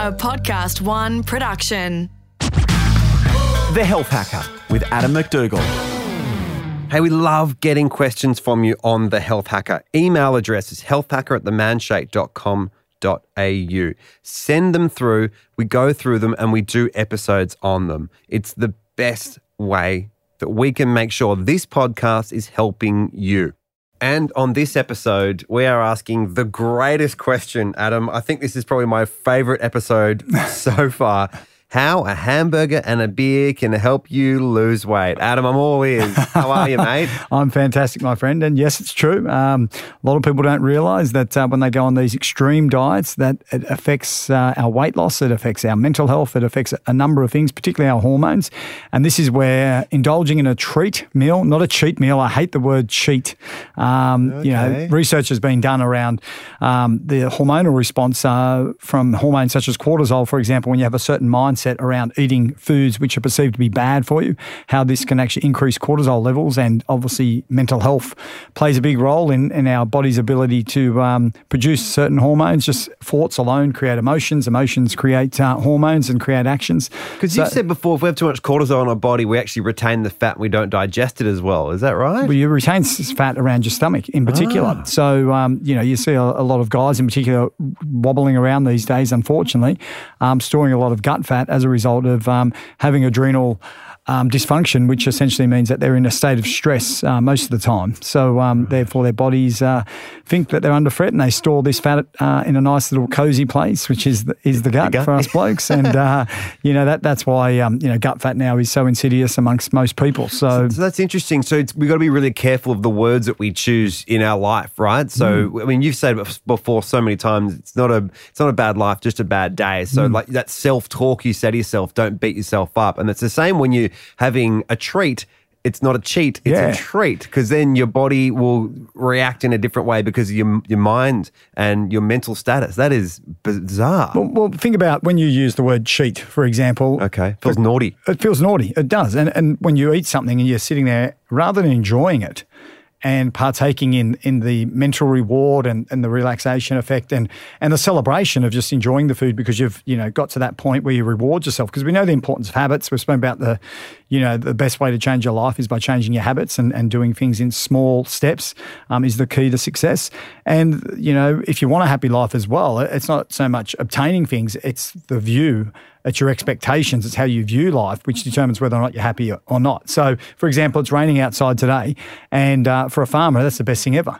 a Podcast One production. The Health Hacker with Adam MacDougall. Hey, we love getting questions from you on The Health Hacker. Email address is healthhacker at themanshake.com.au. Send them through, we go through them, and we do episodes on them. It's the best way that we can make sure this podcast is helping you. And on this episode, we are asking the greatest question, Adam. I think this is probably my favorite episode so far. How a hamburger and a beer can help you lose weight. Adam, I'm all ears. How are you, mate? I'm fantastic, my friend. And yes, it's true. Um, a lot of people don't realize that uh, when they go on these extreme diets, that it affects uh, our weight loss, it affects our mental health, it affects a number of things, particularly our hormones. And this is where indulging in a treat meal, not a cheat meal. I hate the word cheat. Um, You know, research has been done around um, the hormonal response uh, from hormones such as cortisol, for example, when you have a certain mindset around eating foods which are perceived to be bad for you, how this can actually increase cortisol levels. And obviously, mental health plays a big role in, in our body's ability to um, produce certain hormones. Just thoughts alone create emotions, emotions create uh, hormones and create actions. Because you said before, if we have too much cortisol in our body, we actually retain the fat and we don't digest it as well. Is that right? Well, you retain fat around your stomach in particular. So, um, you know, you see a, a lot of guys in particular wobbling around these days, unfortunately, um, storing a lot of gut fat as a result of um, having adrenal. Um, dysfunction, which essentially means that they're in a state of stress uh, most of the time. So, um, therefore, their bodies uh, think that they're under threat, and they store this fat uh, in a nice little cozy place, which is the, is the gut, gut. for us blokes. And uh, you know that that's why um, you know gut fat now is so insidious amongst most people. So, So that's interesting. So it's, we've got to be really careful of the words that we choose in our life, right? So Mm. I mean, you've said before so many times. It's not a it's not a bad life, just a bad day. So Mm. like that self talk you say to yourself, don't beat yourself up. And it's the same when you having a treat. It's not a cheat; it's Yeah. a treat because then your body will react in a different way because of your your mind and your mental status. That is bizarre. Well, well, think about when you use the word cheat, for example. okay, feels naughty. It feels naughty. It does. And, and when you eat something and you're sitting there, rather than enjoying it and partaking in, in the mental reward and, and the relaxation effect and, and the celebration of just enjoying the food because you've, you know, got to that point where you reward yourself. Because we know the importance of habits. We've spoken about the, you know, the best way to change your life is by changing your habits and, and doing things in small steps um, is the key to success. And, you know, if you want a happy life as well, it's not so much obtaining things, it's the view it's your expectations, it's how you view life, which determines whether or not you're happy or not. So, for example, it's raining outside today, and uh, for a farmer, that's the best thing ever.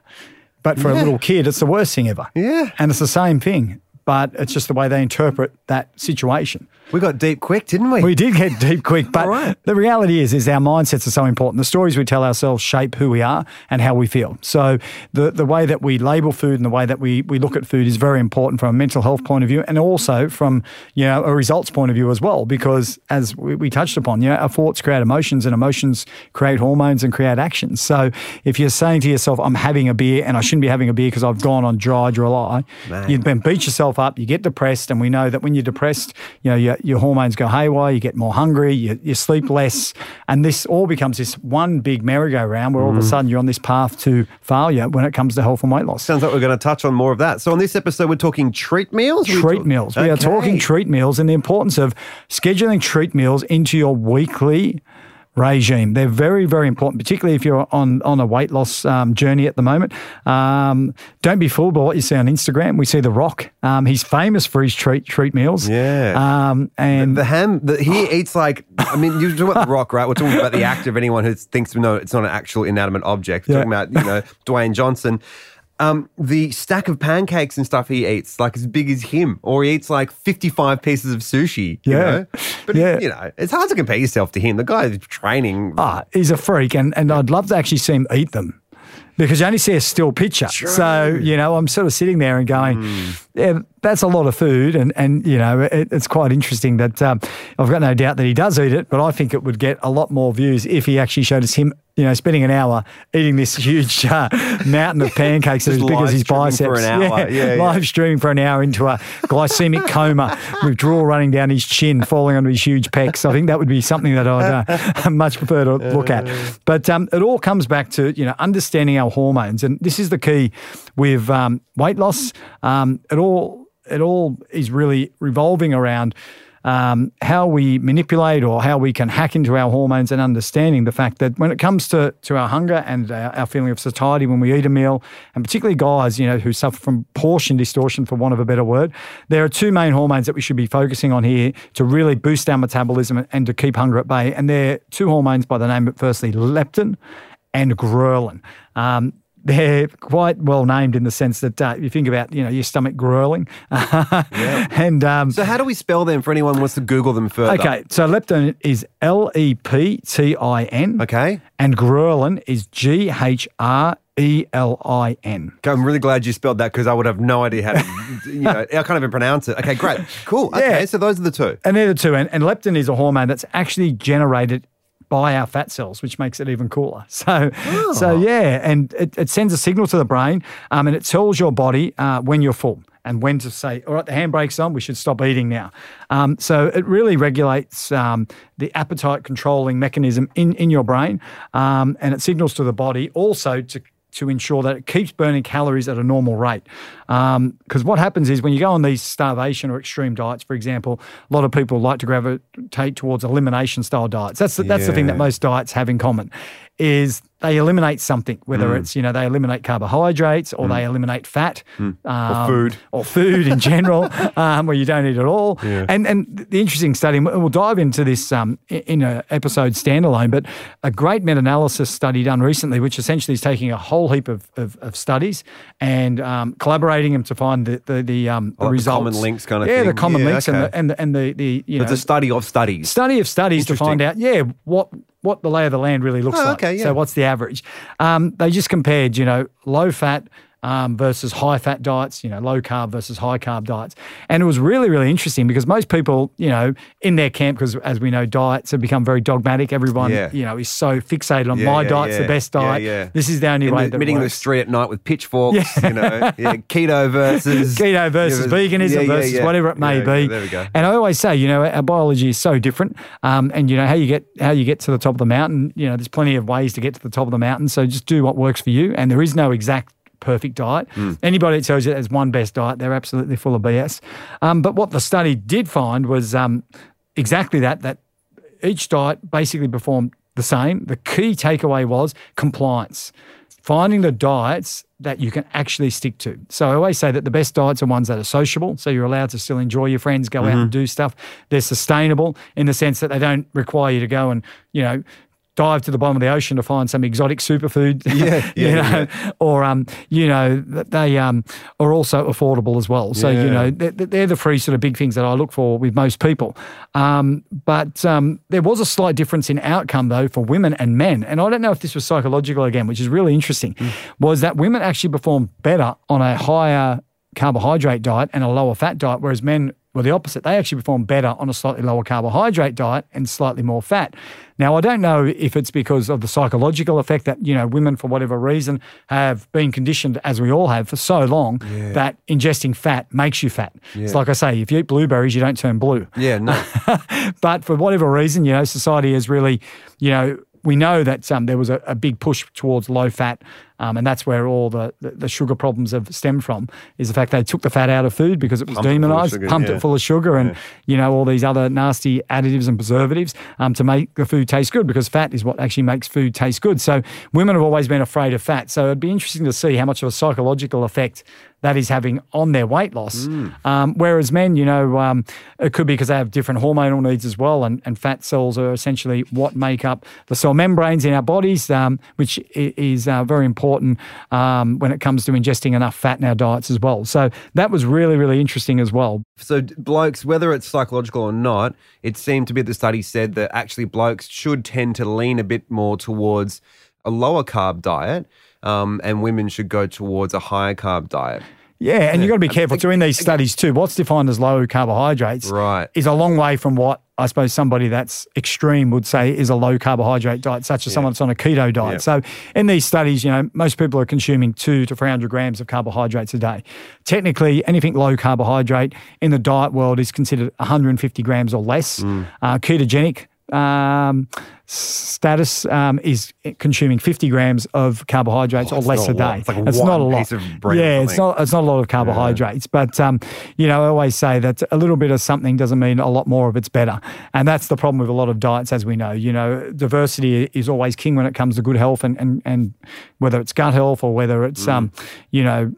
But for a little kid, it's the worst thing ever. Yeah. And it's the same thing, but it's just the way they interpret that situation. We got deep quick, didn't we? We did get deep quick, but right. the reality is, is our mindsets are so important. The stories we tell ourselves shape who we are and how we feel. So the the way that we label food and the way that we we look at food is very important from a mental health point of view, and also from you know a results point of view as well. Because as we, we touched upon, you know, our thoughts create emotions, and emotions create hormones and create actions. So if you're saying to yourself, "I'm having a beer and I shouldn't be having a beer because I've gone on dry July," you then beat yourself up. You get depressed, and we know that when you're depressed, you know your, your hormones go haywire. You get more hungry. You, you sleep less, and this all becomes this one big merry-go-round where all of a mm. sudden you're on this path to failure when it comes to health and weight loss. Sounds like we're going to touch on more of that. So on this episode, we're talking treat meals. We treat talk- meals. We are talking treat meals and the importance of scheduling treat meals into your weekly regime. They're very, very important, particularly if you're on, on a weight loss um, journey at the moment. Um, don't be fooled by what you see on Instagram. We see The Rock. Um, he's famous for his treat treat meals. Yeah. Um, and The ham, the, he eats like, I mean, you're talking about The Rock, right? We're talking about the actor of anyone who thinks, no, it's not an actual inanimate object. We're Yeah. talking about, you know, Dwayne Johnson. Um, the stack of pancakes and stuff he eats, like as big as him, or he eats like 55 pieces of sushi. You Yeah. know? But, Yeah. you know, it's hard to compare yourself to him. The guy is training. Ah, he's a freak, and, and I'd love to actually see him eat them because you only see a still picture. So, you know, I'm sort of sitting there and going, yeah, that's a lot of food. And, and you know, it, it's quite interesting that um, I've got no doubt that he does eat it, but I think it would get a lot more views if he actually showed us him, you know, spending an hour eating this huge uh, mountain of pancakes as big as his biceps. for an hour. Yeah, yeah. live streaming for an hour into a glycemic coma with drool running down his chin, falling onto his huge pecs. I think that would be something that I'd uh, much prefer to look at. But um, it all comes back to you know understanding our hormones, and this is the key with um, weight loss. Um, it all it all is really revolving around um, how we manipulate or how we can hack into our hormones and understanding the fact that when it comes to, to our hunger and our, our feeling of satiety when we eat a meal, and particularly guys, you know, who suffer from portion distortion, for want of a better word, there are two main hormones that we should be focusing on here to really boost our metabolism and to keep hunger at bay. And they're two hormones by the name of firstly leptin and ghrelin. Um, they're quite well named in the sense that uh, you think about you know your stomach growling, Yeah. and um, So how do we spell them for anyone who wants to Google them further? okay, so leptin is L E P T I N, Okay. and ghrelin is G H R E L I N. Okay, I'm really glad you spelled that because I would have no idea how to, you know, I can't even pronounce it. Okay, great. Cool. Okay, Yeah. so those are the two. And they're the two. And, and leptin is a hormone that's actually generated by our fat cells, which makes it even cooler. So, so yeah, and it, it sends a signal to the brain, um, and it tells your body uh, when you're full and when to say, all right, the handbrake's on, we should stop eating now. Um, so it really regulates um, the appetite controlling mechanism in in your brain, um, and it signals to the body also to to ensure that it keeps burning calories at a normal rate. Um, because what happens is when you go on these starvation or extreme diets, for example, a lot of people like to gravitate towards elimination style diets. That's the, that's the thing that most diets have in common, is they eliminate something, whether Mm. it's you know they eliminate carbohydrates or they eliminate fat um, Mm. food. or food in general, um, where you don't eat at all. Yeah. And and the interesting study, and we'll dive into this um, in an episode standalone, but a great meta-analysis study done recently, which essentially is taking a whole heap of, of, of studies and um, collaborating them to find the the, the, um, the like the results. common links kind of yeah, the common Yeah, links and okay. the and the, and the, the you know It's a study of studies. study of studies to find out, yeah, what what the lay of the land really looks Oh, like. okay, yeah. So what's the average? Um, they just compared, you know, low fat um, versus high fat diets, you know, low carb versus high carb diets, and it was really really interesting because most people, you know, in their camp, because as we know, diets have become very dogmatic. Everyone, Yeah. you know, is so fixated on Yeah, my yeah, diet's the best diet. yeah. This is the only In way the, that meeting in the street at night with pitchforks, you know, keto versus keto versus veganism versus whatever it may be. there we go. And I always say, you know, our biology is so different, um, and you know how you get how you get to the top of the mountain. You know, there's plenty of ways to get to the top of the mountain. So just do what works for you, and there is no exact perfect diet. Hmm. Anybody that tells you there's one best diet, they're absolutely full of BS. Um, but what the study did find was um, exactly that. That each diet basically performed the same. The key takeaway was compliance. Finding the diets that you can actually stick to. So I always say that the best diets are ones that are sociable. So you're allowed to still enjoy your friends, go out and do stuff. They're sustainable in the sense that they don't require you to go and, you know, dive to the bottom of the ocean to find some exotic superfood. Yeah, you yeah, or um, you know, they um are also affordable as well. So you know, they're, they're the three sort of big things that I look for with most people. Um, but um, there was a slight difference in outcome though for women and men, and I don't know if this was psychological again, which is really interesting. Was that women actually performed better on a higher carbohydrate diet and a lower fat diet, whereas men were the opposite. They actually perform better on a slightly lower carbohydrate diet and slightly more fat. Now, I don't know if it's because of the psychological effect that, you know, women, for whatever reason, have been conditioned, as we all have, for so long, that ingesting fat makes you fat. It's like I say, if you eat blueberries, you don't turn blue Yeah, no. but for whatever reason, you know, society has really, you know, we know that um, there was a, a big push towards low fat, um, and that's where all the, the, the sugar problems have stemmed from. Is the fact they took the fat out of food because it was Pumped demonized, sugar, pumped yeah. it full of sugar, and you know all these other nasty additives and preservatives um, to make the food taste good. Because fat is what actually makes food taste good. So women have always been afraid of fat. So it'd be interesting to see how much of a psychological effect that is having on their weight loss. Um, whereas men, you know, um, it could be because they have different hormonal needs as well, and, and fat cells are essentially what make up the cell membranes in our bodies, um, which is uh, very important um, when it comes to ingesting enough fat in our diets as well. So that was really, really interesting as well. So blokes, whether it's psychological or not, it seemed to be the study said that actually blokes should tend to lean a bit more towards a lower carb diet, um, and women should go towards a higher carb diet. Yeah, and you've got to be careful too in these studies too. What's defined as low carbohydrates Right. is a long way from what I suppose somebody that's extreme would say is a low carbohydrate diet, such as someone that's on a keto diet. Yeah. So in these studies, you know, most people are consuming two to three hundred grams of carbohydrates a day. Technically, anything low carbohydrate in the diet world is considered 150 grams or less. Mm. Uh, ketogenic um, status um, is consuming 50 grams of carbohydrates Oh, or less a a day. It's like not a lot. piece of bread yeah, it's not. It's not a lot of carbohydrates, but um, you know, I always say that a little bit of something doesn't mean a lot more of it's better, and that's the problem with a lot of diets, as we know. You know, diversity is always king when it comes to good health, and and, and whether it's gut health or whether it's Mm. um, you know.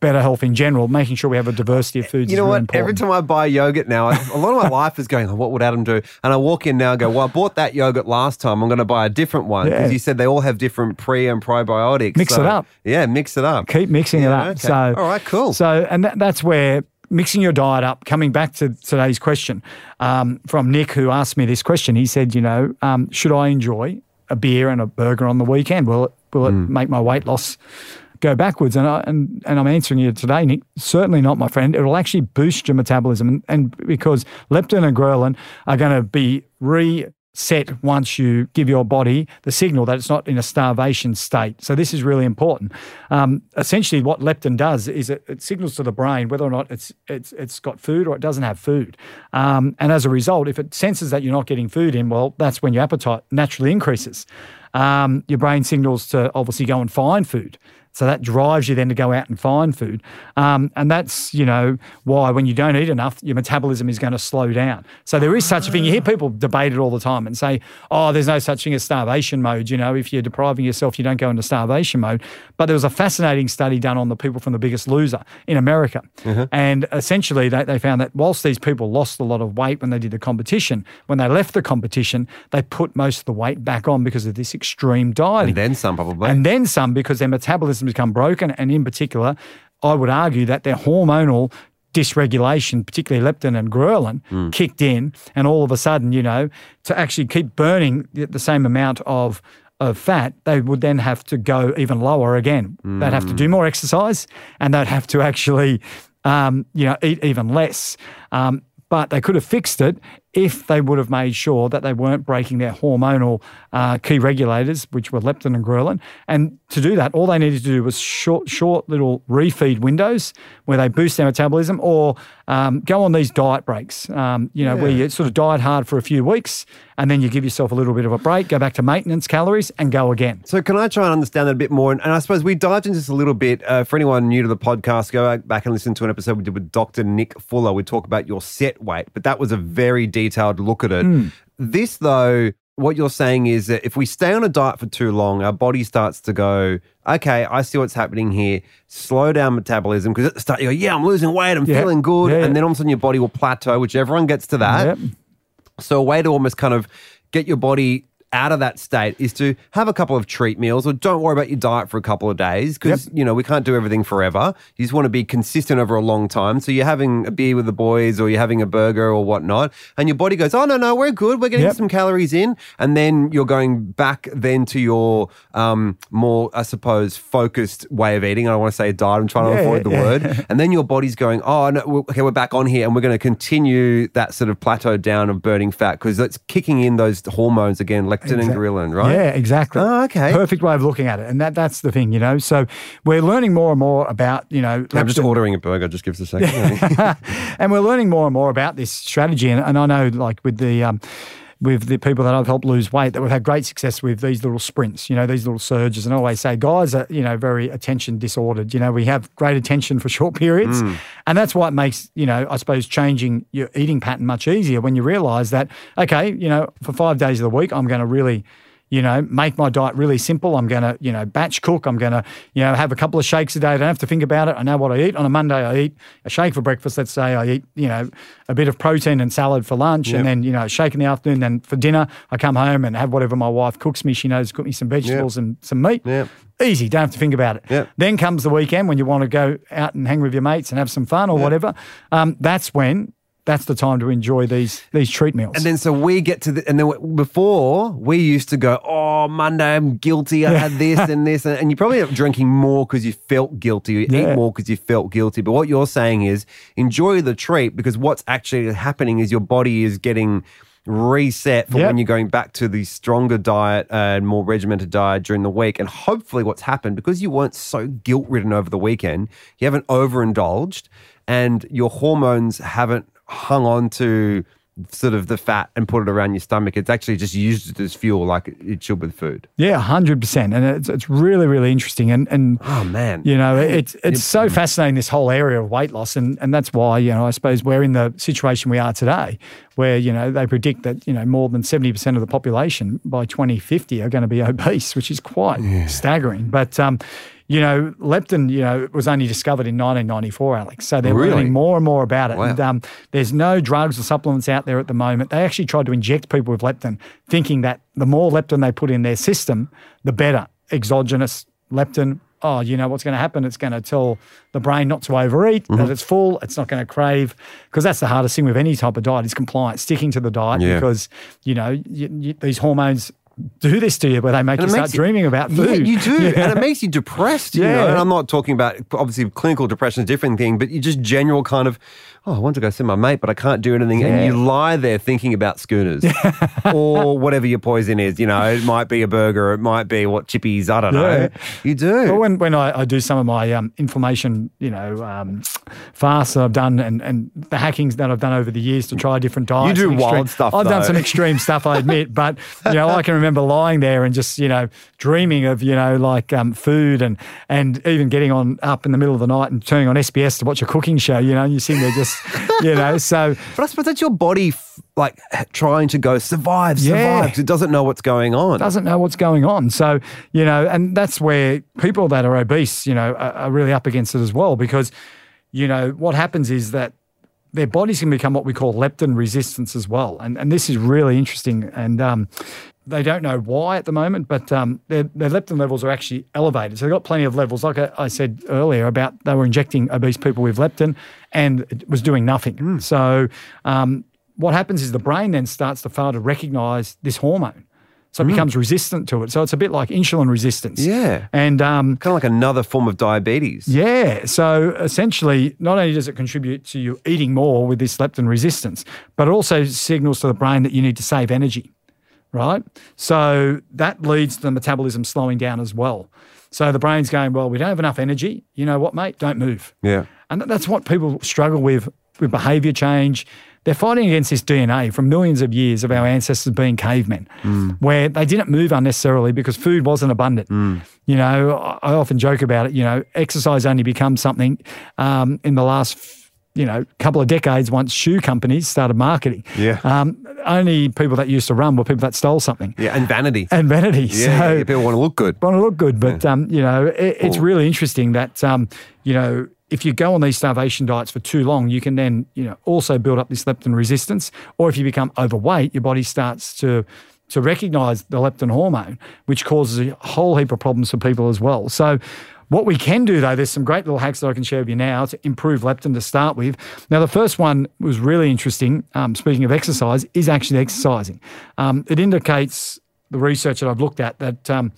Better health in general, making sure we have a diversity of foods. You know really what? Every time I buy yogurt now, a lot of my life is going, oh, what would Adam do? And I walk in now and go, well, I bought that yogurt last time. I'm going to buy a different one because Yeah. you said they all have different pre and probiotics. Mix it up. Yeah, mix it up. keep mixing Yeah, it up. okay. So, All right, cool. So, and that, that's where mixing your diet up. Coming back to today's question um, from Nick, who asked me this question, he said, you know, um, should I enjoy a beer and a burger on the weekend? Will it will it Hmm. make my weight loss? Go backwards, and I, and and I'm answering you today, Nick. Certainly not, my friend. It will actually boost your metabolism, and, and because leptin and ghrelin are going to be reset once you give your body the signal that it's not in a starvation state. So this is really important. Um, essentially, what leptin does is it, it signals to the brain whether or not it's it's it's got food or it doesn't have food. Um, and as a result, if it senses that you're not getting food in, well, that's when your appetite naturally increases. Um, your brain signals to obviously go and find food. So that drives you then to go out and find food. Um, and that's, you know, why when you don't eat enough, your metabolism is going to slow down. So there is such a thing. You hear people debate it all the time and say, oh, there's no such thing as starvation mode. You know, if you're depriving yourself, you don't go into starvation mode. But there was a fascinating study done on the people from The Biggest Loser in America. And essentially, they, they found that whilst these people lost a lot of weight when they did the competition, when they left the competition, they put most of the weight back on because of this extreme dieting. And then some probably. And then some because their metabolism become broken. And in particular, I would argue that their hormonal dysregulation, particularly leptin and ghrelin, Hmm. kicked in. And all of a sudden, you know, to actually keep burning the, same amount of of fat, they would then have to go even lower again. They'd have to Hmm. do more exercise and they'd have to actually, um, you know, eat even less. Um, but they could have fixed it if they would have made sure that they weren't breaking their hormonal uh, key regulators, which were leptin and ghrelin. And to do that, all they needed to do was short, short little refeed windows where they boost their metabolism, or um, go on these diet breaks. Um, you know, where you sort of diet hard for a few weeks, and then you give yourself a little bit of a break, go back to maintenance calories, and go again. So can I try and understand that a bit more? And, and I suppose we dived into this a little bit. Uh, for anyone new to the podcast, go back and listen to an episode we did with Dr. Nick Fuller. We talk about your set weight, but that was a very detailed look at it. Hmm. This, though, what you're saying is that if we stay on a diet for too long, our body starts to go, okay, I see what's happening here. Slow down metabolism because at the start you go, yeah, I'm losing weight, I'm Yeah. feeling good, Yeah. and then all of a sudden your body will plateau, which everyone gets to that. So a way to almost kind of get your body out of that state is to have a couple of treat meals or don't worry about your diet for a couple of days because you know we can't do everything forever. You just want to be consistent over a long time. So you're having a beer with the boys or you're having a burger or whatnot and your body goes oh no no we're good. We're getting Yep. some calories in. And then you're going back then to your um, more i suppose focused way of eating. I don't want to say diet i'm trying to Yeah, avoid the yeah. word. And then your body's going, oh, no, okay, we're back on here and we're going to continue that sort of plateau down of burning fat because it's kicking in those hormones again, leptin and Exact- ghrelin, right? Yeah, exactly. Oh, okay. Perfect way of looking at it. And that that's the thing, you know. So we're learning more and more about, you know, I'm just ordering a burger. Just give us a second. and we're learning more and more about this strategy. And, and I know, like with the um, with the people that I've helped lose weight, that we've had great success with these little sprints. You know, these little surges. And I always say, guys are you know very attention disordered. You know, we have great attention for short periods, mm. and that's why it makes you know I suppose changing your eating pattern much easier when you realise that okay, you know, for five days of the week, I'm going to really you know, make my diet really simple. I'm going to, you know, batch cook. I'm going to, you know, have a couple of shakes a day. I don't have to think about it. I know what I eat. On a Monday, I eat a shake for breakfast. Let's say I eat, you know, a bit of protein and salad for lunch, Yep. and then, you know, a shake in the afternoon. Then for dinner, I come home and have whatever my wife cooks me. She knows cook me some vegetables and some meat. Yep. Easy. Don't have to think about it. Yep. Then comes the weekend when you want to go out and hang with your mates and have some fun or whatever. Um, that's when. That's the time to enjoy these these treat meals. And then so we get to the, and then before we used to go, oh, Monday, I'm guilty. I had this and this. And, and you probably end up drinking more because you felt guilty. You Yeah. eat more because you felt guilty. But what you're saying is enjoy the treat because what's actually happening is your body is getting reset for Yep. when you're going back to the stronger diet and more regimented diet during the week. And hopefully, what's happened because you weren't so guilt ridden over the weekend, you haven't overindulged and your hormones haven't hung on to sort of the fat and put it around your stomach. It's actually just used it as fuel, like it should with food. Yeah, hundred percent, and it's it's really really interesting, and and Oh man, you know it's it's so fascinating this whole area of weight loss, and and that's why you know I suppose we're in the situation we are today, where you know they predict that you know more than seventy percent of the population by twenty fifty are going to be obese, which is quite staggering, but. um you know, leptin, you know, was only discovered in 1994, Alex. So they're Really? learning more and more about it. Wow. And um, there's no drugs or supplements out there at the moment. They actually tried to inject people with leptin, thinking that the more leptin they put in their system, the better. Exogenous leptin. Oh, you know what's going to happen? It's going to tell the brain not to overeat, Mm-hmm. that it's full, it's not going to crave. Because that's the hardest thing with any type of diet is compliance, sticking to the diet. Yeah. Because, you know, you, you, these hormones do this to you where they make And you start you- dreaming about Yeah, food. you do, and it makes you depressed. You know? Yeah. And I'm not talking about obviously clinical depression is a different thing, but you just general kind of, oh, I want to go see my mate, but I can't do anything, and you lie there thinking about schooners or whatever your poison is. You know, it might be a burger, it might be what chippies. I don't know. Yeah. You do. But when, when I, I do some of my um, inflammation, you know, um, fasts that I've done and, and the hackings that I've done over the years to try different diets. You do wild extreme- stuff, I've done some extreme stuff, I admit. But, you know, I can remember lying there and just, you know, dreaming of, you know, like um, food and and even getting on up in the middle of the night and turning on SBS to watch a cooking show, you know, and you sitting there just, you know, so but I suppose that's your body f- like trying to go survive, survive. Yeah. It doesn't know what's going on. doesn't know what's going on. So, you know, and that's where people that are obese, you know, are, are really up against it as well because, you know, what happens is that their bodies can become what we call leptin resistance as well. And, and this is really interesting. And um, they don't know why at the moment, but um, their, their leptin levels are actually elevated. So they've got plenty of levels. Like I, I said earlier about they were injecting obese people with leptin and it was doing nothing. So um, what happens is the brain then starts to fail to recognize this hormone. So it becomes resistant to it. So it's a bit like insulin resistance. Yeah. And um, kind of like another form of diabetes. yeah. So essentially, not only does it contribute to you eating more with this leptin resistance, but it also signals to the brain that you need to save energy, right? So that leads to the metabolism slowing down as well. So the brain's going, well, we don't have enough energy. You know what, mate? Don't move. Yeah. And that's what people struggle with with behavior change. They're fighting against this DNA from millions of years of our ancestors being cavemen, where they didn't move unnecessarily because food wasn't abundant. You know, I I often joke about it. You know, exercise only becomes something um, in the last, you know, a couple of decades once shoe companies started marketing. Yeah. Um, only people that used to run were people that stole something Yeah, and vanity. and vanity. yeah, so yeah, people want to look good. want to look good. But um, you know, it, it's really interesting that um, you know if you go on these starvation diets for too long, you can then you know also build up this leptin resistance. Or if you become overweight, your body starts to to recognize the leptin hormone, which causes a whole heap of problems for people as well. So. What we can do though, there's some great little hacks that I can share with you now to improve leptin to start with. Now, the first one was really interesting. Um, speaking of exercise, is actually exercising. Um, it indicates the research that I've looked at that um,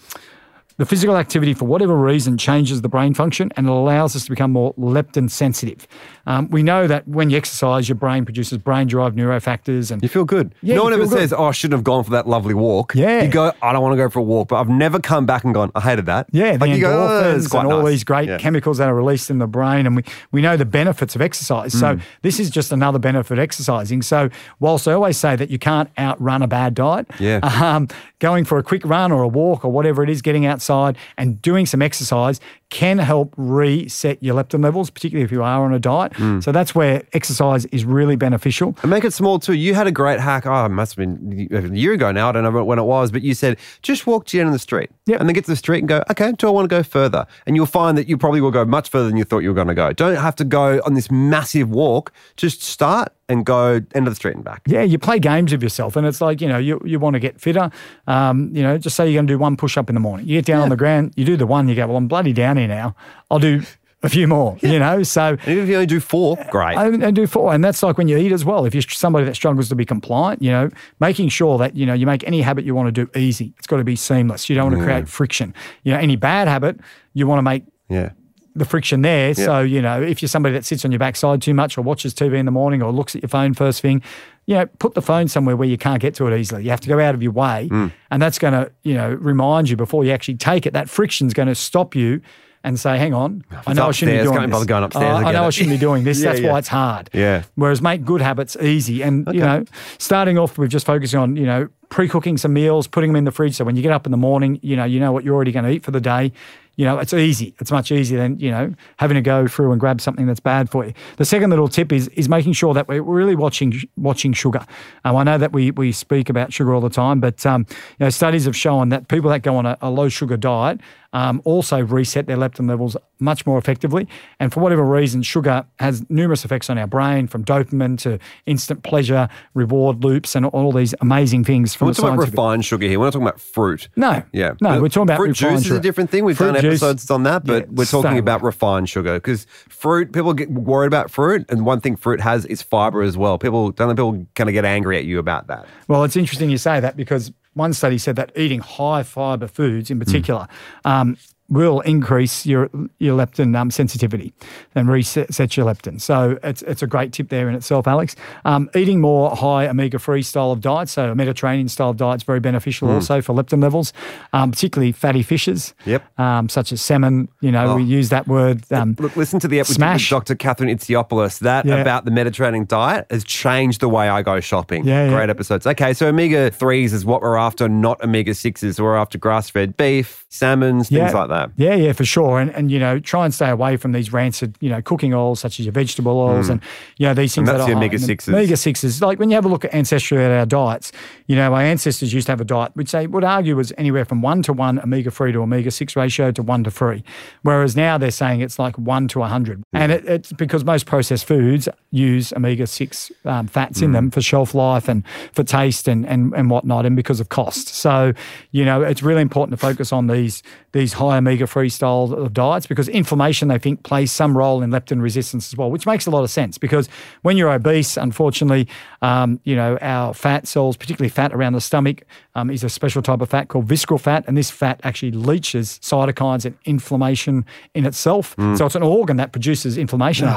the physical activity, for whatever reason, changes the brain function and it allows us to become more leptin sensitive. Um, we know that when you exercise, your brain produces brain derived neurofactors and You feel good. Yeah, no one ever good. says, "Oh, I shouldn't have gone for that lovely walk." Yeah. you go, "I don't want to go for a walk," but I've never come back and gone, "I hated that." Yeah, the like you go, "Oh, and all nice." these great Yeah. chemicals that are released in the brain, and we, we know the benefits of exercise. So Mm. this is just another benefit of exercising. So whilst I always say that you can't outrun a bad diet, Yeah. um, going for a quick run or a walk or whatever it is, getting outside and doing some exercise can help reset your leptin levels, particularly if you are on a diet. Mm. So that's where exercise is really beneficial. And make it small too. You had a great hack. Oh, it must have been a year ago now. I don't know when it was, but you said just walk to the end of the street, Yep. and then get to the street and go. Okay, do I want to go further? And you'll find that you probably will go much further than you thought you were going to go. Don't have to go on this massive walk. Just start and go end of the street and back. Yeah, you play games with yourself, and it's like you know you, you want to get fitter. Um, you know, just say you're going to do one push up in the morning. You get down on the ground, you do the one, you go, well, I'm bloody down here now. I'll do a few more. You know, so And even if you only do four, great. And, I do four, and that's like when you eat as well. If you're somebody that struggles to be compliant, you know, making sure that you know you make any habit you want to do easy. It's got to be seamless. You don't want to create mm. friction. You know, any bad habit you want to make yeah. the friction there. So, you know, if you're somebody that sits on your backside too much or watches TV in the morning or looks at your phone first thing, you know, put the phone somewhere where you can't get to it easily. You have to go out of your way. Mm. And that's going to, you know, remind you before you actually take it, that friction's going to stop you and say, hang on, I know I shouldn't be doing this. going upstairs and I get know I shouldn't be doing this. Yeah, That's yeah. why it's hard. Yeah. Whereas make good habits easy. And, you know, starting off with just focusing on, you know, pre-cooking some meals, putting them in the fridge. So when you get up in the morning, you know, you know what you're already going to eat for the day. You know, it's easy. It's much easier than, you know, having to go through and grab something that's bad for you. The second little tip is is making sure that we're really watching watching sugar. Um, I know that we we speak about sugar all the time, but um, you know, studies have shown that people that go on a, a low sugar diet um, also reset their leptin levels much more effectively. And for whatever reason, sugar has numerous effects on our brain, from dopamine to instant pleasure, reward loops, and all these amazing things from We're talking about refined sugar here. We're not talking about fruit. No, Yeah. no, we're talking about fruit juice is a different thing. We've Fruit done episodes on that, but Yeah, we're talking about refined sugar because fruit. People get worried about fruit, and one thing fruit has is fiber as well. People don't let people kind of get angry at you about that. Well, it's interesting you say that because one study said that eating high fiber foods in particular um, will increase your your leptin um, sensitivity and reset set your leptin. So it's it's a great tip there in itself, Alex. Um, eating more high omega three style of diet, so a Mediterranean style of diet is very beneficial also for leptin levels, um, particularly fatty fishes. Yep. Um, such as salmon. You know, we use that word. Um, Look, listen to the episode with Dr. Catherine Itsiopoulos. That Yeah. about the Mediterranean diet has changed the way I go shopping. Yeah, yeah. Great episodes. Okay, so omega threes is what we're after, not omega sixes. We're after grass fed beef, salmons, things like that. Yeah, yeah, for sure. And and you know, try and stay away from these rancid, you know, cooking oils such as your vegetable oils and you know these things Mm. And that's that your are high omega sixes. Omega sixes. Like when you have a look at ancestry at our diets, you know, our ancestors used to have a diet which they would argue was anywhere from one to one omega three to omega six ratio to one to three, whereas now they're saying it's like one to a hundred, and it, it's because most processed foods use omega six um, fats in Mm. them for shelf life and for taste and and and whatnot, and because of cost. So you know, it's really important to focus on these these high omega three style diets because inflammation they think plays some role in leptin resistance as well, which makes a lot of sense because when you're obese, unfortunately, um, you know our fat cells, particularly fat around the stomach, um, is a special type of fat called visceral fat, and this fat actually leaches cytokines and inflammation in itself. So it's an organ that produces inflammation.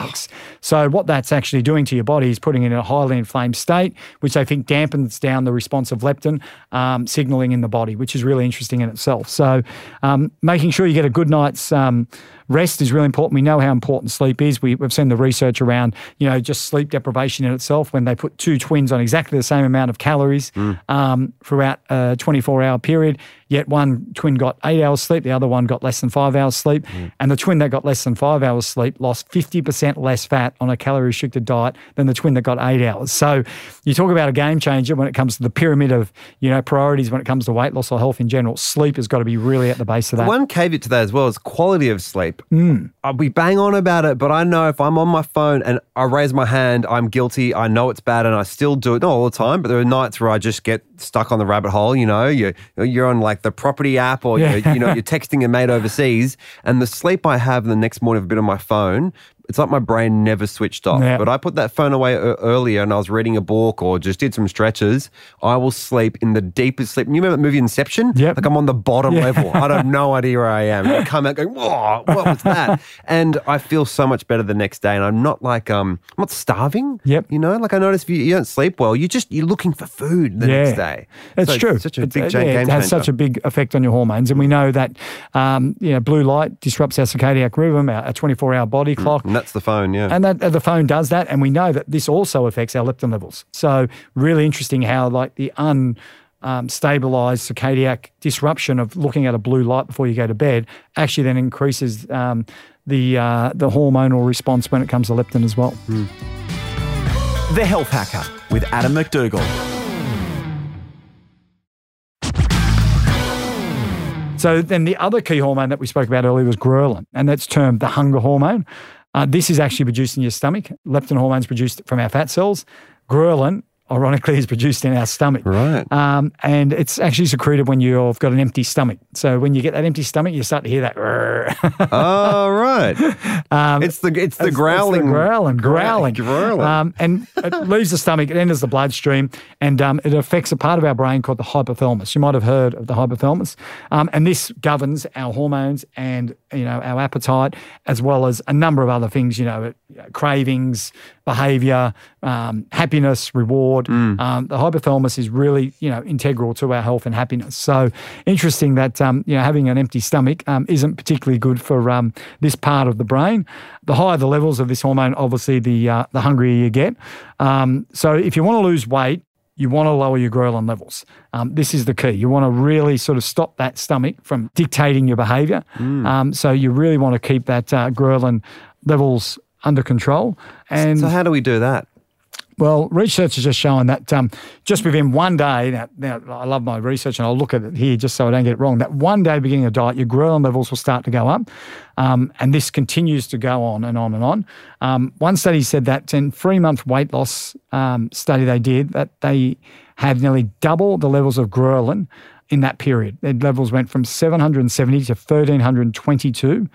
So what that's actually doing to your body is putting it in a highly inflamed state, which I think dampens down the response of leptin um, signaling in the body, which is really interesting in itself. So um, making sure you get a good night's um, rest is really important. We know how important sleep is. We, we've seen the research around, you know, just sleep deprivation in itself when they put two twins on exactly the same amount of calories um, throughout a 24 hour period. Yet one twin got eight hours sleep, the other one got less than five hours sleep. And the twin that got less than five hours sleep lost 50% less fat on a calorie restricted diet than the twin that got eight hours. So you talk about a game changer when it comes to the pyramid of, you know, priorities when it comes to weight loss or health in general. Sleep has got to be really at the base of that. One caveat to that as well is quality of sleep. Hmm. I'll be bang on about it, but I know if I'm on my phone and I raise my hand, I'm guilty. I know it's bad, and I still do it. Not all the time, but there are nights where I just get stuck on the rabbit hole. You know, you you're on like the property app, or Yeah. you're, you know, you're texting a mate overseas, and the sleep I have the next morning, I've been on my phone. It's like my brain never switched off. Yeah. But I put that phone away earlier and I was reading a book or just did some stretches. I will sleep in the deepest sleep. You remember the movie Inception? Yep. Like I'm on the bottom level. I don't have no idea where I am. I come out going, whoa, what was that? and I feel so much better the next day. And I'm not like, um, I'm not starving. Yep. You know, like I notice if you, you don't sleep well, you just, you're looking for food the next day. It's So true. Such a It's- big uh, yeah, game It has changer. such a big effect on your hormones, and we know that um, you know blue light disrupts our circadian rhythm, our, our 24-hour body clock. And that's the phone, yeah. And that the phone does that, and we know that this also affects our leptin levels. So really interesting how like the un um, stabilized circadian disruption of looking at a blue light before you go to bed actually then increases um, the uh, the hormonal response when it comes to leptin as well. Hmm. The Health Hacker with Adam MacDougall. So then the other key hormone that we spoke about earlier was ghrelin, and that's termed the hunger hormone. Uh, this is actually produced in your stomach. Leptin hormone is produced from our fat cells. Ghrelin, ironically, is produced in our stomach. Right. Um, and it's actually secreted when you've got an empty stomach. So when you get that empty stomach, you start to hear that. oh, right. it's the, it's the It's- growling. It's the growling, growling. Growling. Um, and it leaves the stomach, it enters the bloodstream, and um, it affects a part of our brain called the hypothalamus. You might have heard of the hypothalamus. Um, and this governs our hormones and, you know, our appetite, as well as a number of other things, you know, cravings, behavior, um, happiness, reward. reward. Um, the hypothalamus is really, you know, integral to our health and happiness. So interesting that, um, you know, having an empty stomach um, isn't particularly good for um, this part of the brain. The higher the levels of this hormone, obviously, the uh, the hungrier you get. Um, so if you want to lose weight, you want to lower your ghrelin levels. Um, this is the key. You want to really sort of stop that stomach from dictating your behavior. Um, so you really want to keep that uh, ghrelin levels under control. And So how do we do that? Well, research has just shown that um, just within one day, now, now I love my research and I'll look at it here just so I don't get it wrong, that one day beginning a diet, your ghrelin levels will start to go up. Um, and this continues to go on and on and on. Um, one study said that in three month weight loss um, study they did, that they had nearly double the levels of ghrelin in that period. Their levels went from 770 to 1322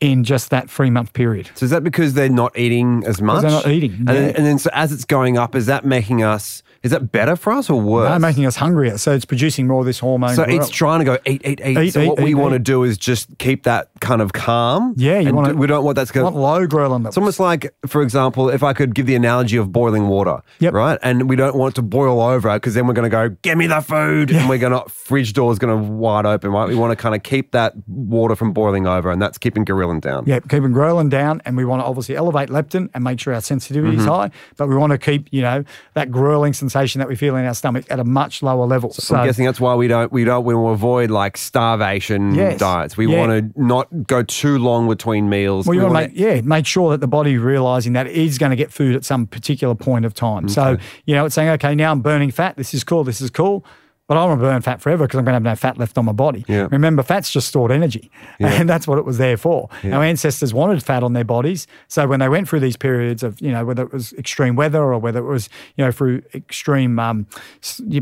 in just that three month period. So is that because they're not eating as much? they're not eating, And, then, and then so as it's going up, is that making us, is that better for us or worse? They're making us hungrier. So it's producing more of this hormone. so it's trying to go eat, eat, eat. Eat, so eat, what we want to do is just keep that kind of calm. Yeah, you do- we don't want that's going want low ghrelin levels. It's almost like, for example, if I could give the analogy of boiling water, Yep. right? And we don't want it to boil over because then we're going to go, get me the food. And we're going to, fridge door is going to wide open, right? We want to kind of keep that water from boiling over and that's keeping ghrelin down. Yeah, keeping ghrelin down, and we want to obviously elevate leptin and make sure our sensitivity Mm-hmm. is high. But we want to keep, you know, that ghrelin sensation that we feel in our stomach at a much lower level. So, I'm guessing that's why we don't we don't we want to avoid like starvation Yes. diets. We Yeah. want to not go too long between meals. well, you We want to yeah, make sure that the body realizing that it is going to get food at some particular point of time. So you know, it's saying, okay, now I'm burning fat. This is cool. This is cool. But I want to burn fat forever because I'm going to have no fat left on my body. Yeah. Remember, fat's just stored energy, and that's what it was there for. Our ancestors wanted fat on their bodies, so when they went through these periods of, you know, whether it was extreme weather or whether it was, you know, through extreme um,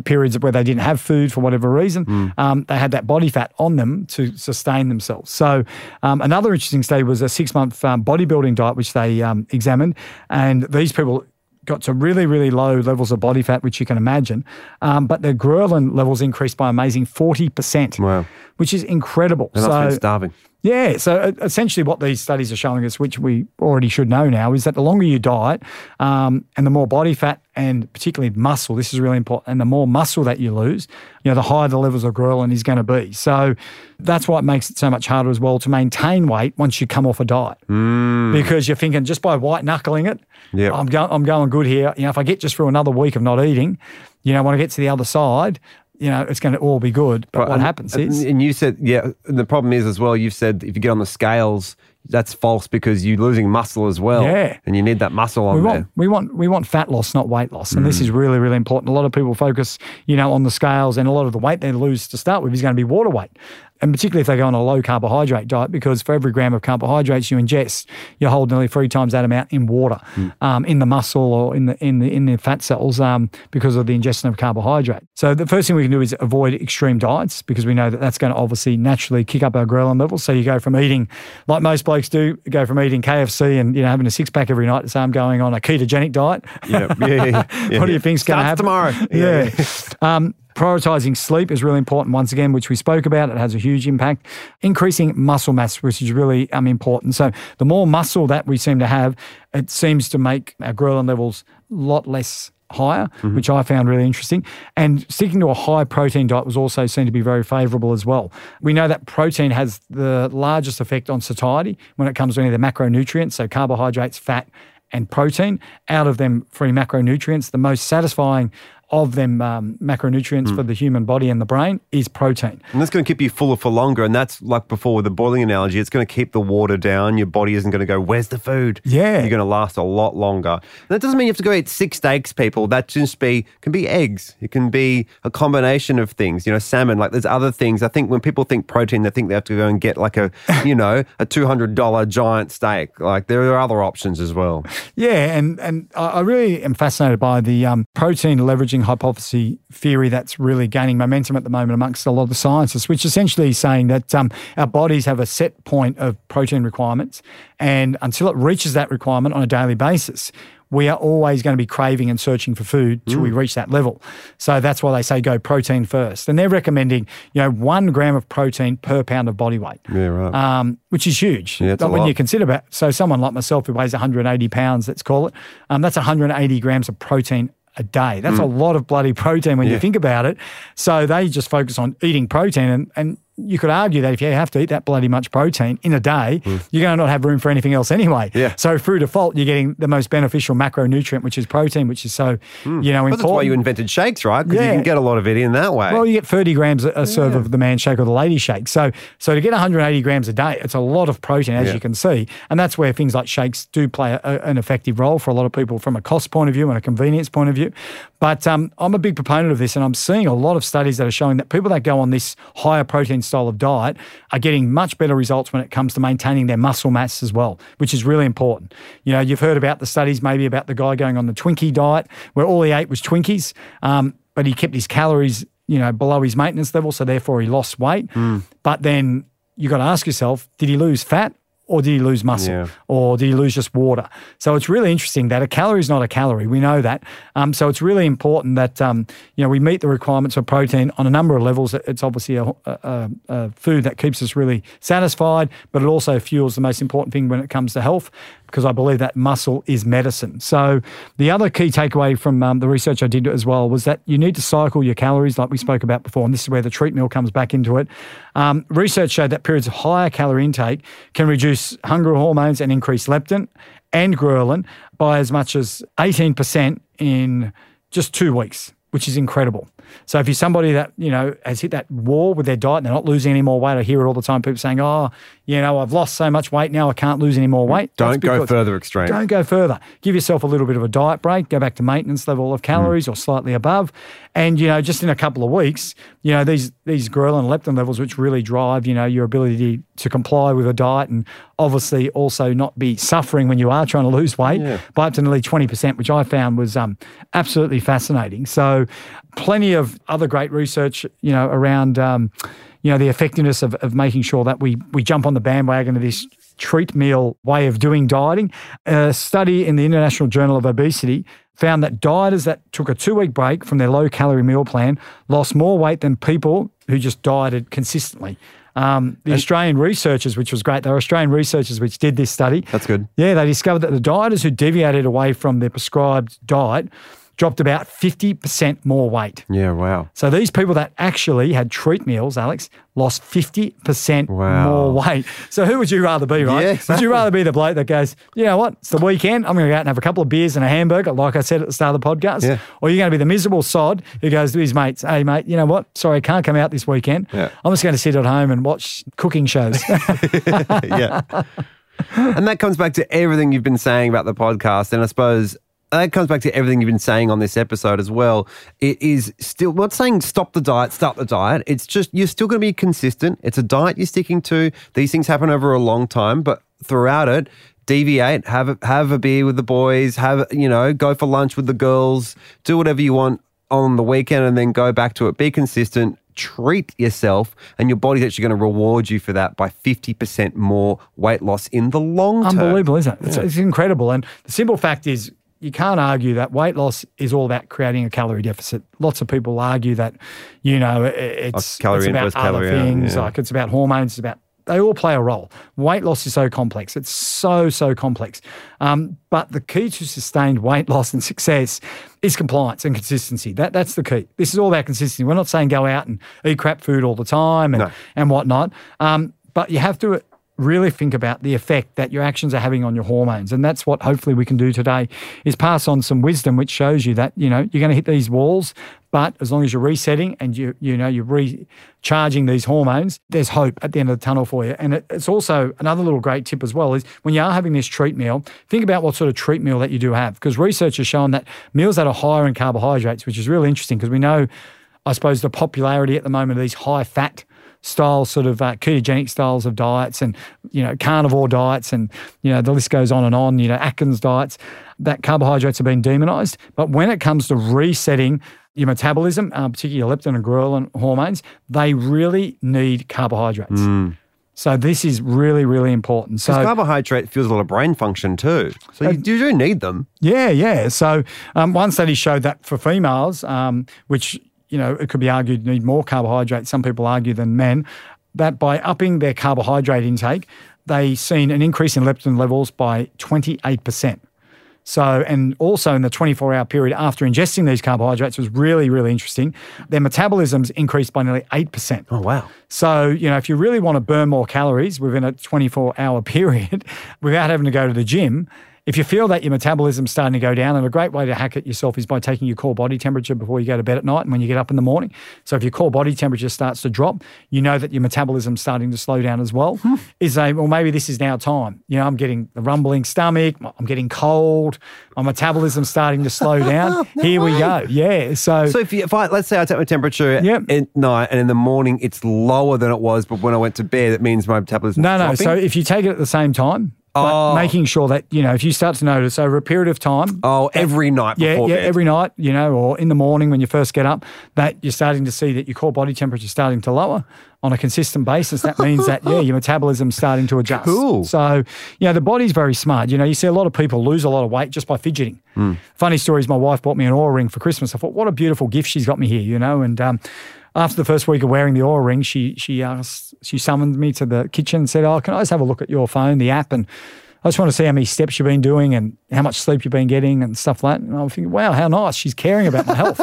periods where they didn't have food for whatever reason, um, they had that body fat on them to sustain themselves. So um, another interesting study was a six-month um, bodybuilding diet which they um, examined, and these people got to really, really low levels of body fat, which you can imagine. Um, but their ghrelin levels increased by amazing 40%, Wow. which is incredible. And been starving. Yeah. So uh, essentially, what these studies are showing us, which we already should know now, is that the longer you diet um, and the more body fat and particularly muscle, this is really important, and the more muscle that you lose, you know, the higher the levels of ghrelin is going to be. So that's why it makes it so much harder as well to maintain weight once you come off a diet. Because you're thinking just by white knuckling it, Yep. I'm, go- I'm going good here. You know, if I get just through another week of not eating, you know, when I get to the other side, you know, it's going to all be good. But, what and- happens and, is, and you said, yeah, and the problem is as well, you've said if you get on the scales, that's false because you're losing muscle as well. Yeah. And you need that muscle on we there. want we want we want fat loss, not weight loss, and this Mm. is really really important. A lot of people focus, you know, on the scales, and a lot of the weight they lose to start with is going to be water weight, and particularly if they go on a low carbohydrate diet, because for every gram of carbohydrates you ingest, you hold nearly three times that amount in water, Mm. um, in the muscle or in the in the in the fat cells, um, because of the ingestion of carbohydrate. So the first thing we can do is avoid extreme diets because we know that that's going to obviously naturally kick up our ghrelin levels. So you go from eating like most blokes do, go from eating KFC and you know having a six pack every night to say I'm going on a ketogenic diet. Yeah, yeah, yeah, yeah. what do you think's going to happen tomorrow. Yeah. um, prioritizing sleep is really important. Once again, which we spoke about, it has a huge impact. Increasing muscle mass, which is really um, important. So the more muscle that we seem to have, it seems to make our ghrelin levels a lot less higher, which I found really interesting. And sticking to a high protein diet was also seen to be very favorable as well. We know that protein has the largest effect on satiety when it comes to any of the macronutrients, so carbohydrates, fat, and protein. Out of them three macronutrients, the most satisfying of them um, macronutrients for the human body and the brain is protein. And that's going to keep you fuller for longer. And that's like before with the boiling analogy, it's going to keep the water down. Your body isn't going to go, Where's the food? Yeah. You're going to last a lot longer. And that doesn't mean you have to go eat six steaks, people. That just be, can be eggs. It can be a combination of things, you know, salmon. Like there's other things. I think when people think protein, they think they have to go and get like a, you know, a $200 giant steak. Like there are other options as well. Yeah, and and I I really am fascinated by the um, protein leveraging hypothesis theory that's really gaining momentum at the moment amongst a lot of the scientists, which essentially is saying that um, our bodies have a set point of protein requirements, and until it reaches that requirement on a daily basis. We are always going to be craving and searching for food till we reach that level. So that's why they say go protein first. And they're recommending, you know, one gram of protein per pound of body weight Yeah, right. um, which is huge. Yeah, But when lot. you consider about so someone like myself who weighs 180 pounds, let's call it, um, that's 180 grams of protein a day. That's mm. a lot of bloody protein when you think about it. So they just focus on eating protein and, and you could argue that if you have to eat that bloody much protein in a day, you're going to not have room for anything else anyway. Yeah. So through default, you're getting the most beneficial macronutrient, which is protein, which is so, you know, But important. that's why you invented shakes, right? Because you can get a lot of it in that way. Well, you get 30 grams a serve of the man shake or the lady shake. So, so to get 180 grams a day, it's a lot of protein, as Yeah. you can see. And that's where things like shakes do play a, an effective role for a lot of people from a cost point of view and a convenience point of view. But um, I'm a big proponent of this, and I'm seeing a lot of studies that are showing that people that go on this higher protein style of diet are getting much better results when it comes to maintaining their muscle mass as well, which is really important. You know, you've heard about the studies maybe about the guy going on the Twinkie diet, where all he ate was Twinkies, um, but he kept his calories you know, below his maintenance level, so therefore he lost weight. But then you've got to ask yourself, did he lose fat or did you lose muscle Yeah. or did you lose just water? So it's really interesting that a calorie is not a calorie. We know that. Um, so it's really important that um, you know we meet the requirements of protein on a number of levels. It's obviously a, a, a food that keeps us really satisfied, but it also fuels the most important thing when it comes to health. Because I believe that muscle is medicine. So the other key takeaway from um, the research I did as well was that you need to cycle your calories, like we spoke about before, and this is where the treat meal comes back into it. Um, research showed that periods of higher calorie intake can reduce hunger hormones and increase leptin and ghrelin by as much as 18% in just two weeks, which is incredible. So if you're somebody that, you know, has hit that wall with their diet and they're not losing any more weight, I hear it all the time, people saying, oh, you know, I've lost so much weight now I can't lose any more weight. Don't go further extreme. Don't go further. Give yourself a little bit of a diet break, go back to maintenance level of calories mm. or slightly above. And, you know, just in a couple of weeks, you know, these these ghrelin and leptin levels, which really drive, you know, your ability to comply with a diet and obviously also not be suffering when you are trying to lose weight by up to nearly 20%, which I found was um, absolutely fascinating. So plenty of other great research, you know, around um, you know, the effectiveness of, of making sure that we we jump on the bandwagon of this treat meal way of doing dieting. A study in the International Journal of Obesity found that dieters that took a two week break from their low calorie meal plan lost more weight than people who just dieted consistently. Um, the Australian researchers, which was great, they were Australian researchers which did this study. That's good. Yeah, they discovered that the dieters who deviated away from their prescribed diet dropped about 50% more weight. Yeah, wow. So these people that actually had treat meals, Alex, lost 50% Wow. more weight. So who would you rather be, right? Yeah, Would you rather be the bloke that goes, you know what, it's the weekend, I'm going to go out and have a couple of beers and a hamburger, like I said at the start of the podcast? Yeah. Or you're going to be the miserable sod who goes to his mates, hey, mate, you know what, sorry, I can't come out this weekend. Yeah. I'm just going to sit at home and watch cooking shows. yeah. and that comes back to everything you've been saying about the podcast. And I suppose that comes back to everything you've been saying on this episode as well. It is still, not saying stop the diet, start the diet. It's just, you're still going to be consistent. It's a diet you're sticking to. These things happen over a long time, but throughout it, deviate, have a, have a beer with the boys, have, you know, go for lunch with the girls, do whatever you want on the weekend and then go back to it. Be consistent, treat yourself, and your body's actually going to reward you for that by 50% more weight loss in the long term. Unbelievable, isn't it? It's, it's incredible. And the simple fact is, you can't argue that weight loss is all about creating a calorie deficit. Lots of people argue that, you know, it- it's, calorie it's about other out, things, yeah. like it's about hormones, it's about they all play a role. Weight loss is so complex. It's so, so complex. Um, but the key to sustained weight loss and success is compliance and consistency. That, that's the key. This is all about consistency. We're not saying go out and eat crap food all the time and, No. and whatnot. Um, but you have to really think about the effect that your actions are having on your hormones. And that's what hopefully we can do today is pass on some wisdom which shows you that, you know, you're going to hit these walls, but as long as you're resetting and you you know you're recharging these hormones, there's hope at the end of the tunnel for you. And it, it's also another little great tip as well is when you are having this treat meal, think about what sort of treat meal that you do have because research has shown that meals that are higher in carbohydrates, which is really interesting because we know I suppose the popularity at the moment of these high fat style sort of uh, ketogenic styles of diets and you know carnivore diets and you know the list goes on and on you know Atkins diets that carbohydrates have been demonized but when it comes to resetting your metabolism uh, particularly your leptin and ghrelin hormones they really need carbohydrates so this is really really important so carbohydrate fuels a lot of brain function too. So you, you do need them. Yeah, yeah. So um, one study showed that for females, um, which you know it could be argued need more carbohydrates. Some people argue than men, that by upping their carbohydrate intake, they seen an increase in leptin levels by twenty eight percent. So, and also in the 24 hour period after ingesting these carbohydrates was really, really interesting. Their metabolisms increased by nearly 8%. Oh, wow. So, you know, if you really want to burn more calories within a 24 hour period without having to go to the gym, if you feel that your metabolism's starting to go down, and a great way to hack it yourself is by taking your core body temperature before you go to bed at night and when you get up in the morning. So if your core body temperature starts to drop, you know that your metabolism's starting to slow down as well. Hmm. Is a well, maybe this is now time. You know, I'm getting the rumbling stomach, I'm getting cold, my metabolism's starting to slow down. Here we go. Yeah. So, So if, you, if I let's say I take my temperature Yep. at night and in the morning it's lower than it was, but when I went to bed, it means my metabolism. No, no. So if you take it at the same time, but Oh. making sure that you know if you start to notice over a period of time. oh, every night yeah, before yeah, bed. every night, you know, or in the morning when you first get up, that you're starting to see that your core body temperature is starting to lower on a consistent basis. That means that yeah, your metabolism's starting to adjust. Cool. So, you know, the body's very smart. You know, you see a lot of people lose a lot of weight just by fidgeting. Hmm. Funny story is my wife bought me an Oura ring for Christmas. I thought, what a beautiful gift she's got me here, you know, and. Um, after the first week of wearing the Oura ring, she she asked, she summoned me to the kitchen and said, "Oh, can I just have a look at your phone, the app, and I just want to see how many steps you've been doing and how much sleep you've been getting and stuff like that. And I'm thinking, wow, how nice. She's caring about my health.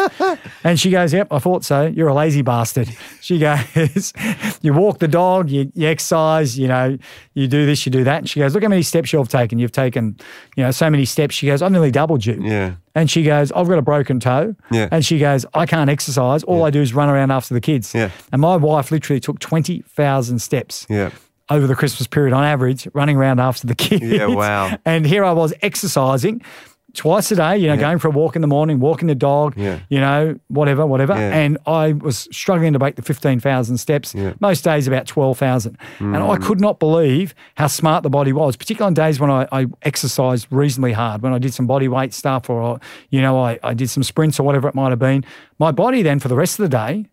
and she goes, yep, I thought so. You're a lazy bastard. She goes, you walk the dog, you, you exercise, you know, you do this, you do that. And she goes, look how many steps you've taken. You've taken, you know, so many steps. She goes, I've nearly doubled you. Yeah. And she goes, I've got a broken toe. Yeah. And she goes, I can't exercise. All I do is run around after the kids. Yeah. And my wife literally took 20,000 steps Yeah. Over the Christmas period on average, running around after the kids. Yeah, wow. And here I was exercising twice a day, you know, going for a walk in the morning, walking the dog, Yeah. you know, whatever, whatever. Yeah. And I was struggling to make the 15,000 steps, Yeah. most days about 12,000. And I Mm. could not believe how smart the body was, particularly on days when I, I exercised reasonably hard, when I did some body weight stuff or, you know, I, I did some sprints or whatever it might have been. My body then for the rest of the day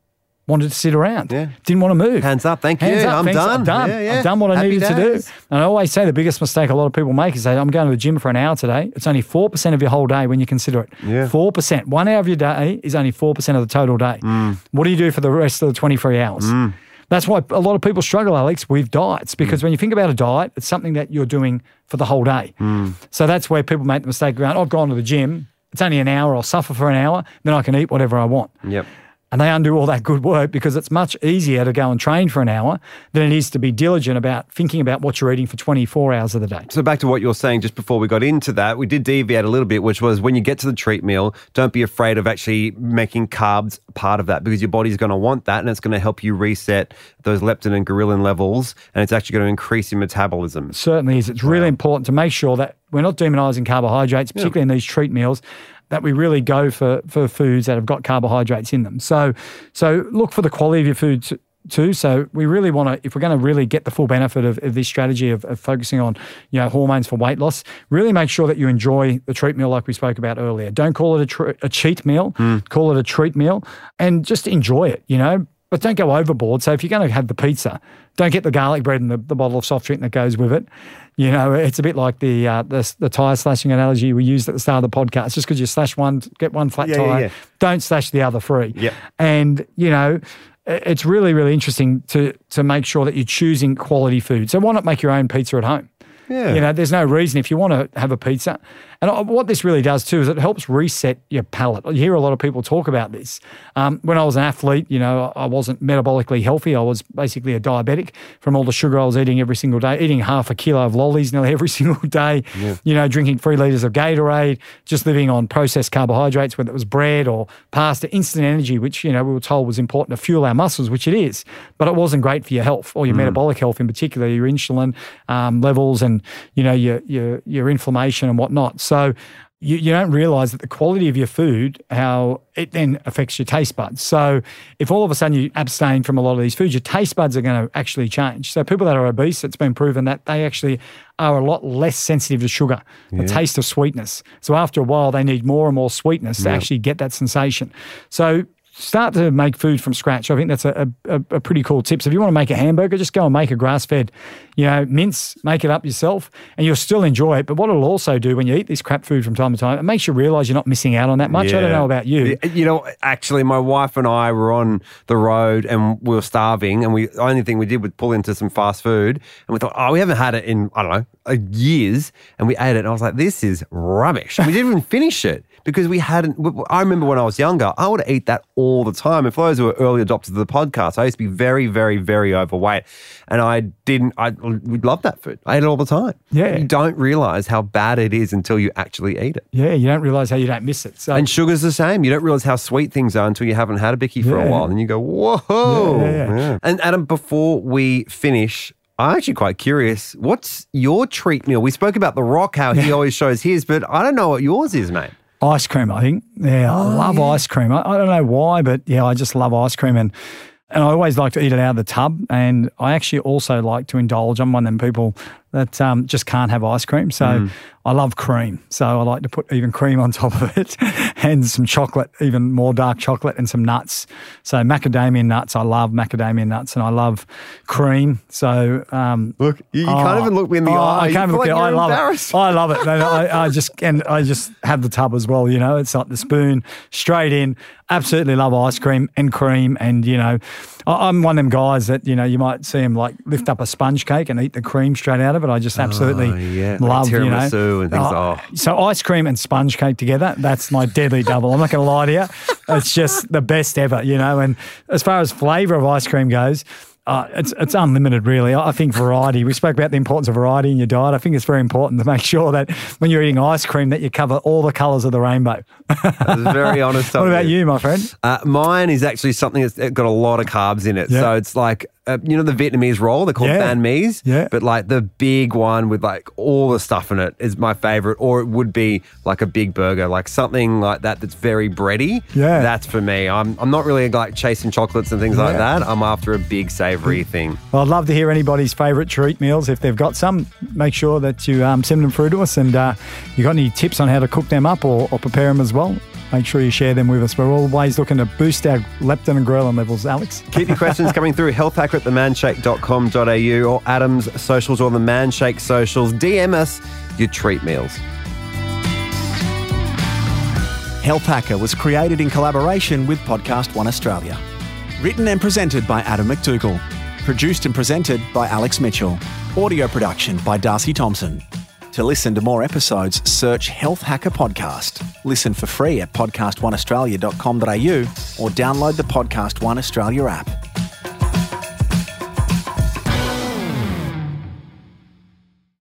wanted to sit around, Yeah. didn't want to move. Hands up, thank Hands you. up, I'm thanks, done. I'm done. Yeah, yeah. I've done what I Happy needed to do. And I always say the biggest mistake a lot of people make is say, I'm going to the gym for an hour today. It's only 4% of your whole day when you consider it. Yeah. 4%. One hour of your day is only 4% of the total day. Mm. What do you do for the rest of the 23 hours? Mm. That's why a lot of people struggle, Alex, with diets because mm. when you think about a diet, it's something that you're doing for the whole day. Mm. So that's where people make the mistake going, I've gone to the gym. It's only an hour. I'll suffer for an hour. Then I can eat whatever I want. Yep. And they undo all that good work because it's much easier to go and train for an hour than it is to be diligent about thinking about what you're eating for 24 hours of the day. So back to what you were saying just before we got into that, we did deviate a little bit, which was when you get to the treat meal, don't be afraid of actually making carbs part of that because your body's going to want that and it's going to help you reset those leptin and ghrelin levels and it's actually going to increase your metabolism. certainly is. It's really important to make sure that we're not demonizing carbohydrates, particularly in these treat meals, that we really go for, for foods that have got carbohydrates in them. So, so look for the quality of your food too. So we really want to, if we're going to really get the full benefit of, of this strategy of, of focusing on, you know, hormones for weight loss, really make sure that you enjoy the treat meal like we spoke about earlier. Don't call it a, tr- a cheat meal, hmm. call it a treat meal and just enjoy it, you know, but don't go overboard. So if you're going to have the pizza, don't get the garlic bread and the, the bottle of soft drink that goes with it. You know, it's a bit like the uh, the, the tire slashing analogy we used at the start of the podcast. Just because you slash one, get one flat Yeah, yeah, tire, yeah. don't slash the other three. Yep. And you know, it's really really interesting to to make sure that you're choosing quality food. So why not make your own pizza at home? Yeah. You know, there's no reason if you want to have a pizza. And what this really does too is it helps reset your palate. You hear a lot of people talk about this. Um, when I was an athlete, you know, I wasn't metabolically healthy. I was basically a diabetic from all the sugar I was eating every single day, eating half a kilo of lollies nearly every single day, you know, drinking three litres of Gatorade, just living on processed carbohydrates, whether it was bread or pasta, instant energy, which, you know, we were told was important to fuel our muscles, which it is, but it wasn't great for your health or your metabolic health in particular, your insulin um, levels and, you know, your, your, your inflammation and whatnot. So you, you don't realize that the quality of your food, how it then affects your taste buds. So if all of a sudden you abstain from a lot of these foods, your taste buds are going to actually change. So people that are obese, it's been proven that they actually are a lot less sensitive to sugar, the taste of sweetness. So after a while, they need more and more sweetness to actually get that sensation. So start to make food from scratch. I think that's a, a, a pretty cool tip. So if you want to make a hamburger, just go and make a grass fed, you know, mince, make it up yourself, and you'll still enjoy it. But what it'll also do when you eat this crap food from time to time, it makes you realize you're not missing out on that much. I don't know about you. You know, actually, my wife and I were on the road and we were starving, and we the only thing we did was pull into some fast food, and we thought, oh, we haven't had it in I don't know years, and we ate it, and I was like, this is rubbish. And we didn't even finish it because we hadn't. I remember when I was younger, I would eat that all the time. And for those who are early adopters of the podcast, I used to be very, very, very overweight, and I didn't. I we loved that food. I ate it all the time. Yeah. you don't realize how bad it is until you actually eat it. Yeah, you don't realize how you don't miss it. So And sugar's the same. You don't realize how sweet things are until you haven't had a bicky for a while. And you go, whoa. Yeah, yeah, yeah. And Adam, before we finish, I'm actually quite curious. What's your treat meal? We spoke about The Rock, how he always shows his, but I don't know what yours is, mate. Ice cream, I think. Yeah, I oh, love ice cream. I, I don't know why, but yeah, I just love ice cream. And and I always like to eat it out of the tub. And I actually also like to indulge. I'm one of them people that um, just can't have ice cream. So I love cream. So I like to put even cream on top of it and some chocolate, even more dark chocolate and some nuts. So macadamia nuts, I love macadamia nuts and I love cream. So um, Look, you, you can't Oh, even look me in the oh, eye. I can't look. like I love it. I love it. I, I just and I just have the tub as well. You know, it's like the spoon straight in. Absolutely love ice cream and cream, and you know, I'm one of them guys that you know you might see him like lift up a sponge cake and eat the cream straight out of it. I just absolutely Oh, yeah, like love you know. and things. Uh, oh. So ice cream and sponge cake together, that's my deadly double. I'm not going to lie to you. It's just the best ever, you know. And as far as flavour of ice cream goes, uh, it's it's unlimited, really. I think variety. We spoke about the importance of variety in your diet. I think it's very important to make sure that when you're eating ice cream, that you cover all the colours of the rainbow. Very honest. what about you, my friend? Uh, mine is actually something that's got a lot of carbs in it. Yeah. So it's like, uh, you know, the Vietnamese roll, they're called Yeah. banh mi's. Yeah. But like the big one with like all the stuff in it is my favorite. Or it would be like a big burger, like something like that that's very bready. Yeah. That's for me. I'm, I'm not really like chasing chocolates and things like that. I'm after a big savory thing. Well, I'd love to hear anybody's favourite treat meals. If they've got some, make sure that you um, send them through to us. And uh, you got any tips on how to cook them up or, or prepare them as well? Make sure you share them with us. We're always looking to boost our leptin and ghrelin levels, Alex. Keep your questions coming through healthhacker at themanshake.com.au or Adam's socials or the Manshake socials. DM us your treat meals. Health Hacker was created in collaboration with Podcast One Australia. Written and presented by Adam MacDougall. Produced and presented by Alex Mitchell. Audio production by Darcy Thompson. To listen to more episodes, search Health Hacker Podcast. Listen for free at podcastoneaustralia.com.au or download the Podcast One Australia app.